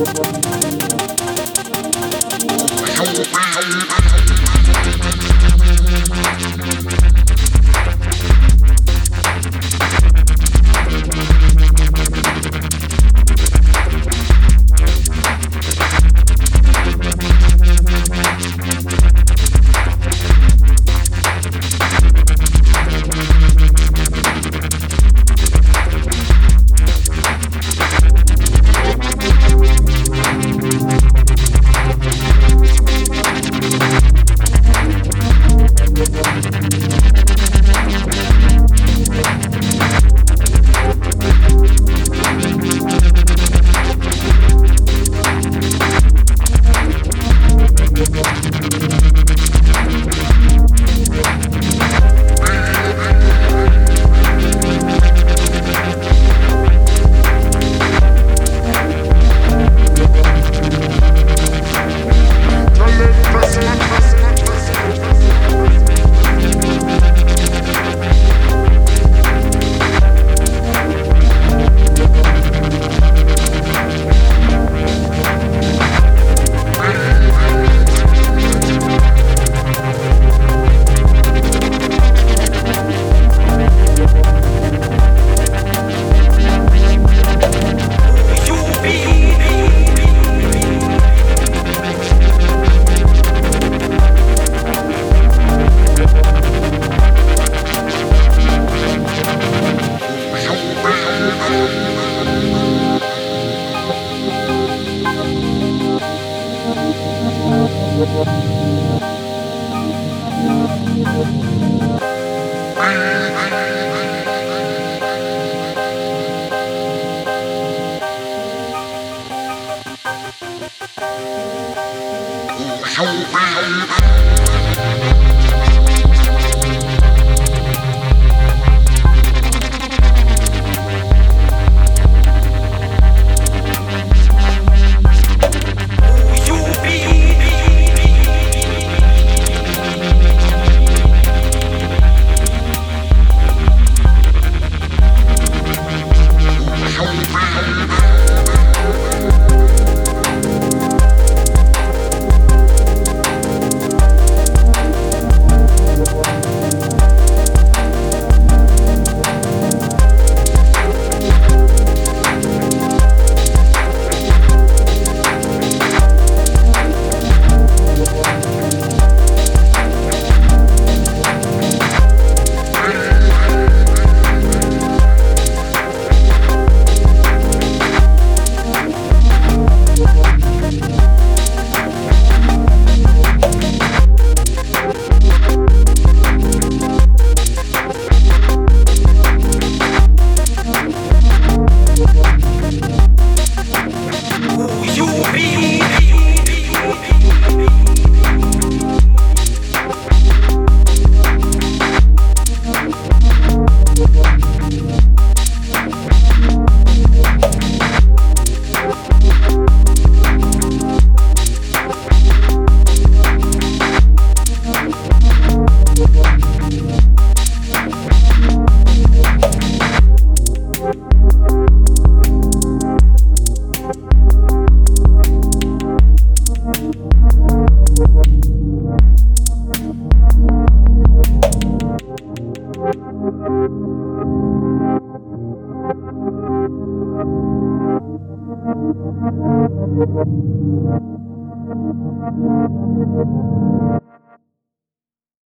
Wow. Show me.